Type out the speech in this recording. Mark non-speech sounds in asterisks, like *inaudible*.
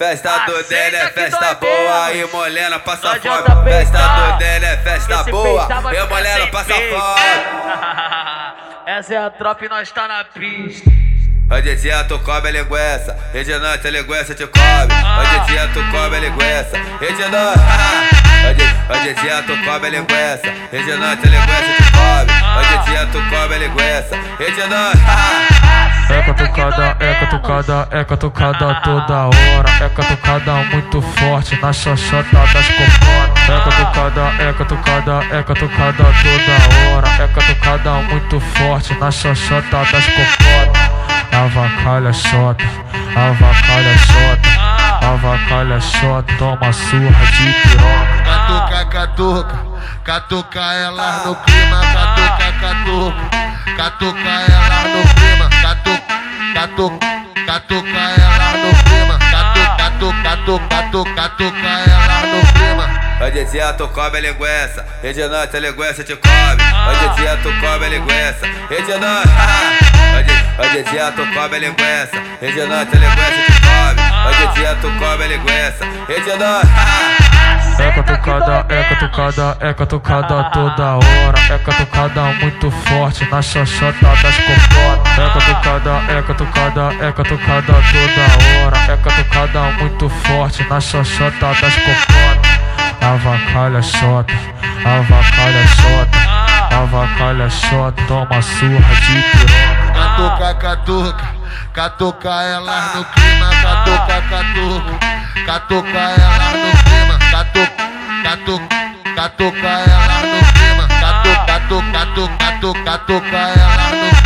Festa do dele é festa boa e mulher passa fome. Festa do dele é festa boa e sem passa fome. *laughs* Essa é a tropa e nós tá na pista. Hoje em dia tu come linguiça, e de noite a linguiça te come. Hoje em dia tu come linguiça, e de noite. Hoje, hoje em dia tu come linguiça, e de noite a linguiça te come. Hoje em dia tu come linguiça, e de noite. Catucada, é catucada, catucada toda hora. É catucada muito forte na xoxota das coconas. É catucada, é catucada, é catucada toda hora. É catucada muito forte na xoxota das coconas. Avacalha xota, avacalha xota, avacalha xota, toma surra de piroca. Catuca, catuca, catuca elas no clima, catuca, catuca, catuca elas no clima, catuca, catuca, catuca elas no clima, catuca, catuca, catuca, catuca, elas no clima. Hoje em dia tu come linguiça, e de noite a linguiça te come. Hoje em dia tu come linguiça, e de noite. Hoje, em dia tu come linguiça, e de noite a linguiça te come. Hoje em dia tu come linguiça, e de. *laughs* É catucada, é catucada, é catucada toda hora. É catucada muito forte na xoxota das coconas. É catucada, é catucada, é catucada toda hora. É catucada muito forte na xoxota das coconas. Avacalha xota, avacalha xota, avacalha xota, toma surra de piroca. Catuca, catuca, catuca elas no clima, catuca, catuca, catuca elas no clima, catuca, catuca, elas no clima, catuca, catuca, catuca, catuca elas no